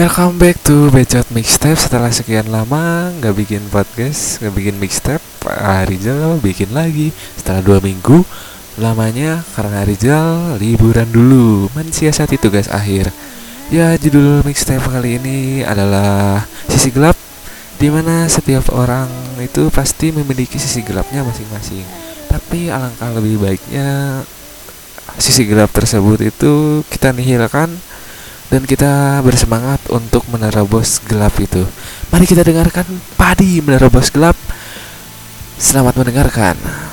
Welcome back to Becot Mixtape. Setelah sekian lama nggak bikin podcast, nggak bikin mixtape Rizal bikin lagi. Setelah dua minggu Lamanya karena Rizal liburan dulu. Mensiasati tugas akhir. Ya judul mixtape kali ini adalah Sisi Gelap Di mana setiap orang itu pasti memiliki sisi gelapnya masing-masing. Tapi alangkah lebih baiknya Sisi gelap tersebut itu kita nihilkan dan kita bersemangat untuk menerobos gelap itu. Mari kita dengarkan Padi menerobos gelap. Selamat mendengarkan.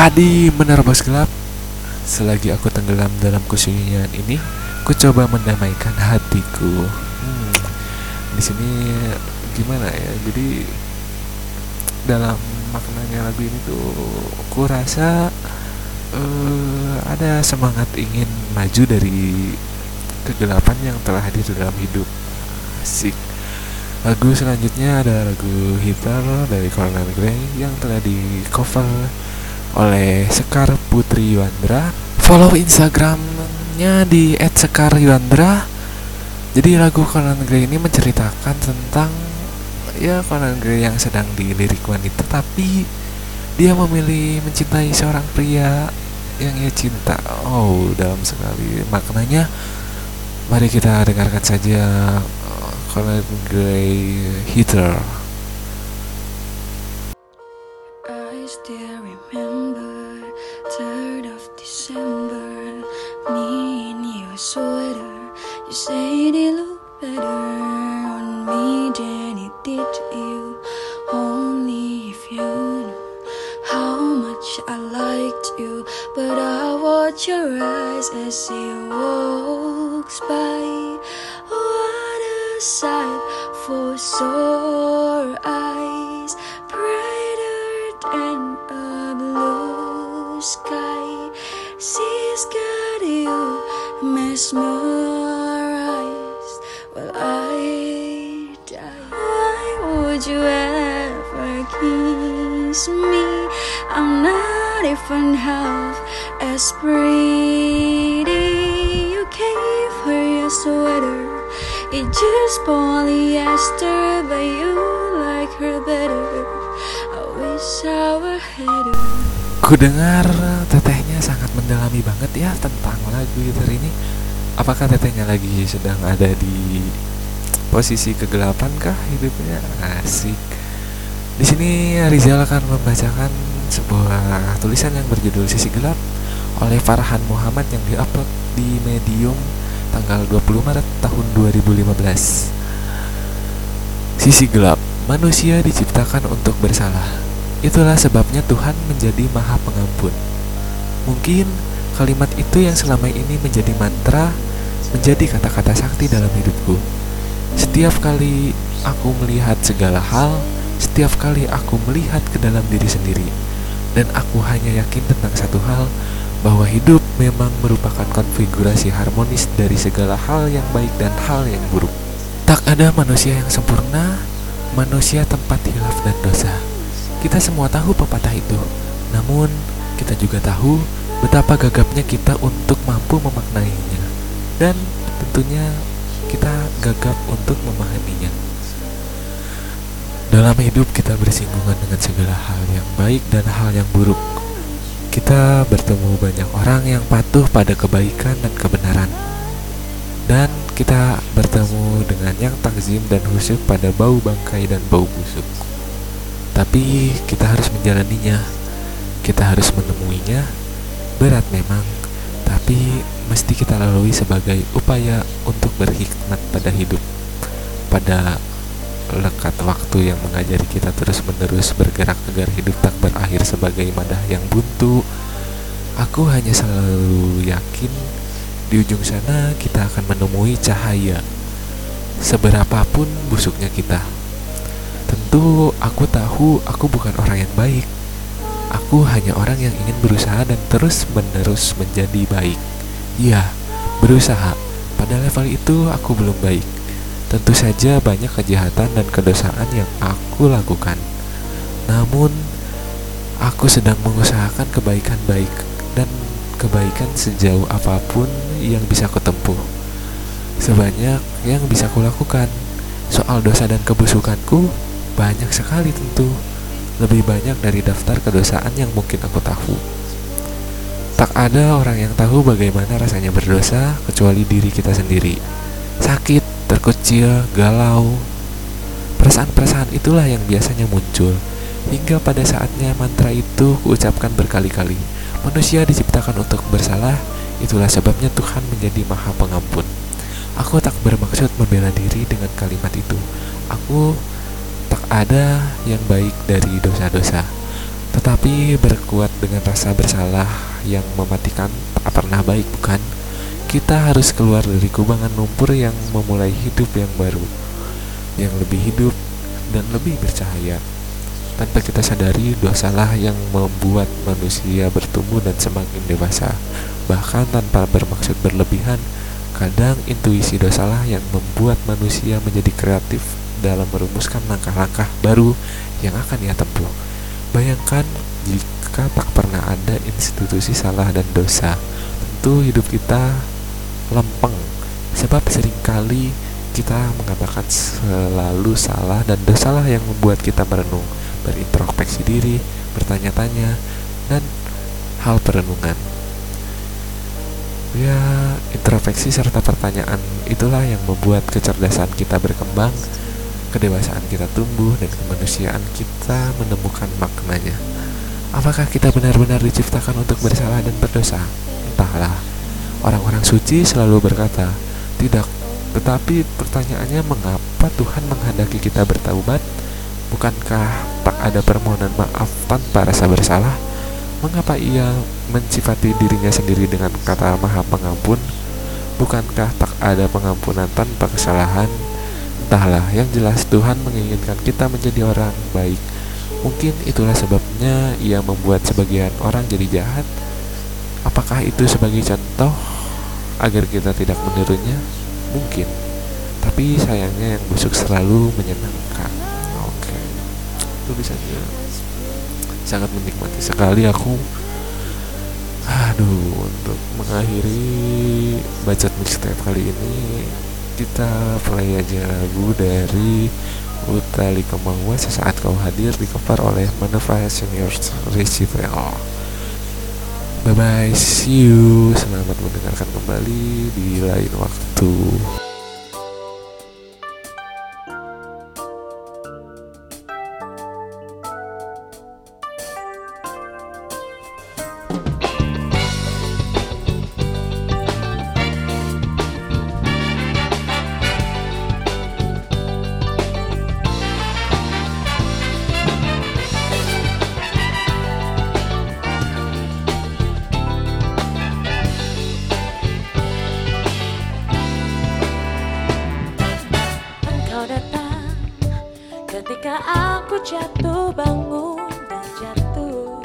Padi menerobos gelap. Selagi aku tenggelam dalam kesunyian ini, ku coba mendamaikan hatiku. Hmm, di sini gimana ya? Jadi dalam maknanya lagu ini tuh, ku rasa eh, ada semangat ingin maju dari kegelapan yang telah hadir dalam hidup. Asik. Lagu selanjutnya ada lagu Hitter dari Conan Gray yang telah di cover oleh Sekar Putri Yuandra. Follow Instagramnya di @sekaryuandra. Jadi lagu Conan Gray ini menceritakan tentang ya Conan Gray yang sedang dilirik wanita tapi dia memilih mencintai seorang pria yang ia cinta. Oh, dalam sekali maknanya. Mari kita dengarkan saja uh, Conan Gray Hitter. For sore eyes brighter than a blue sky. She's got you mesmerized while I die. Why would you ever kiss me? I'm not even half as pretty. It just polyester, but you like her better. I wish I were her. Ku tetehnya sangat mendalami banget ya tentang lagu gitar ini. Apakah tetehnya lagi sedang ada di posisi kegelapan kah hidupnya? Asik. Di sini Rizal akan membacakan sebuah tulisan yang berjudul Sisi Gelap oleh Farhan Muhammad yang diupload di Medium tanggal 20 Maret tahun 2015. Sisi gelap, manusia diciptakan untuk bersalah. Itulah sebabnya Tuhan menjadi Maha Pengampun. Mungkin kalimat itu yang selama ini menjadi mantra, menjadi kata-kata sakti dalam hidupku. Setiap kali aku melihat segala hal, setiap kali aku melihat ke dalam diri sendiri, dan aku hanya yakin tentang satu hal, bahwa hidup memang merupakan konfigurasi harmonis dari segala hal yang baik dan hal yang buruk. Tak ada manusia yang sempurna, manusia tempat hilaf dan dosa. Kita semua tahu pepatah itu, namun kita juga tahu betapa gagapnya kita untuk mampu memaknainya, dan tentunya kita gagap untuk memahaminya. Dalam hidup kita bersinggungan dengan segala hal yang baik dan hal yang buruk. Kita bertemu banyak orang yang patuh pada kebaikan dan kebenaran. Dan kita bertemu dengan yang takzim dan khusyuk pada bau bangkai dan bau busuk. Tapi kita harus menjalaninya. Kita harus menemuinya. Berat memang, tapi mesti kita lalui sebagai upaya untuk berhikmat pada hidup. Pada lekat waktu yang mengajari kita terus-menerus bergerak agar hidup tak berakhir sebagai madah yang buntu. Aku hanya selalu yakin di ujung sana kita akan menemui cahaya. Seberapapun busuknya kita. Tentu aku tahu aku bukan orang yang baik. Aku hanya orang yang ingin berusaha dan terus-menerus menjadi baik. Iya, berusaha. Pada level itu aku belum baik. Tentu saja banyak kejahatan dan kedosaan yang aku lakukan. Namun, aku sedang mengusahakan kebaikan baik dan kebaikan sejauh apa pun yang bisa kutempuh. Sebanyak yang bisa kulakukan. Soal dosa dan kebusukanku banyak sekali tentu. Lebih banyak dari daftar kedosaan yang mungkin aku tahu. Tak ada orang yang tahu bagaimana rasanya berdosa kecuali diri kita sendiri. Sakit, terkecil, galau. Perasaan-perasaan itulah yang biasanya muncul hingga pada saatnya mantra itu kuucapkan berkali-kali. Manusia diciptakan untuk bersalah, itulah sebabnya Tuhan menjadi Maha Pengampun. Aku tak bermaksud membela diri dengan kalimat itu. Aku tak ada yang baik dari dosa-dosa. Tetapi berkuat dengan rasa bersalah yang mematikan tak pernah baik, bukan? Kita harus keluar dari kubangan lumpur yang memulai hidup yang baru, yang lebih hidup dan lebih bercahaya. Tanpa kita sadari, dosalah yang membuat manusia bertumbuh dan semakin dewasa. Bahkan tanpa bermaksud berlebihan, kadang intuisi dosalah yang membuat manusia menjadi kreatif dalam merumuskan langkah-langkah baru yang akan ia tempuh. Bayangkan jika tak pernah ada institusi salah dan dosa, tentu hidup kita lempeng. Sebab sering kali kita mengatakan selalu salah dan dosalah yang membuat kita merenung, berintrospeksi diri, bertanya-tanya, dan hal perenungan. Ya, introspeksi serta pertanyaan itulah yang membuat kecerdasan kita berkembang, kedewasaan kita tumbuh, dan kemanusiaan kita menemukan maknanya. Apakah kita benar-benar diciptakan untuk bersalah dan berdosa? Entahlah. Orang-orang suci selalu berkata, "Tidak." Tetapi pertanyaannya, mengapa Tuhan menghendaki kita bertaubat? Bukankah tak ada permohonan maaf tanpa rasa bersalah? Mengapa ia mensifati dirinya sendiri dengan kata maha pengampun? Bukankah tak ada pengampunan tanpa kesalahan? Entahlah, yang jelas Tuhan menginginkan kita menjadi orang baik. Mungkin itulah sebabnya ia membuat sebagian orang jadi jahat. Apakah itu sebagai contoh agar kita tidak menirunya? Mungkin. Tapi sayangnya yang busuk selalu menyenangkan. Oke. Tulisannya sangat menikmati sekali aku. Aduh, untuk mengakhiri bacot mixtape kali ini kita play aja lagu dari Utali Kemauan sesaat kau hadir di cover oleh Manova Seniors Recipe. Bye bye, see you. Selamat mendengarkan kembali di lain waktu. Aku jatuh bangun dan jatuh.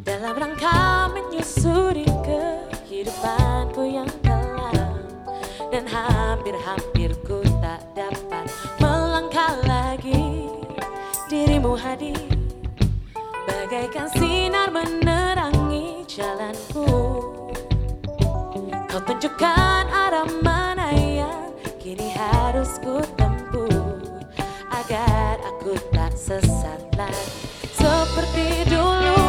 Dalam rangka menyusuri kehidupanku yang kelam. Dan hampir-hampir ku tak dapat melangkah lagi. Dirimu hadir bagaikan sinar menerangi jalanku. Kau tunjukkan arah mana yang kini harus ku tempuh Agar aku tak sesat lagi. Seperti dulu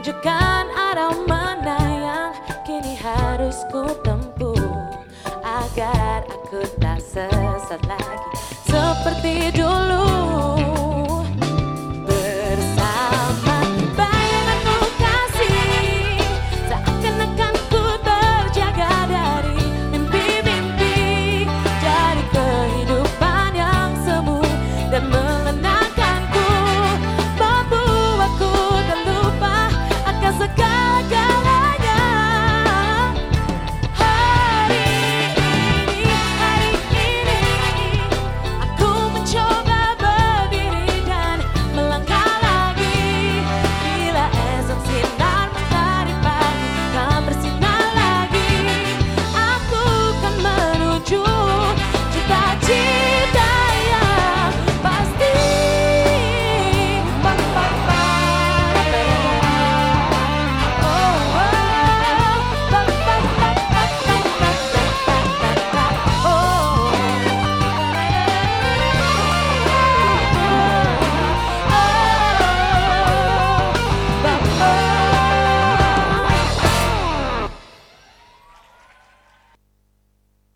tunjukkan arah mana yang kini harus ku tempuh agar aku tak sesat lagi. Seperti dulu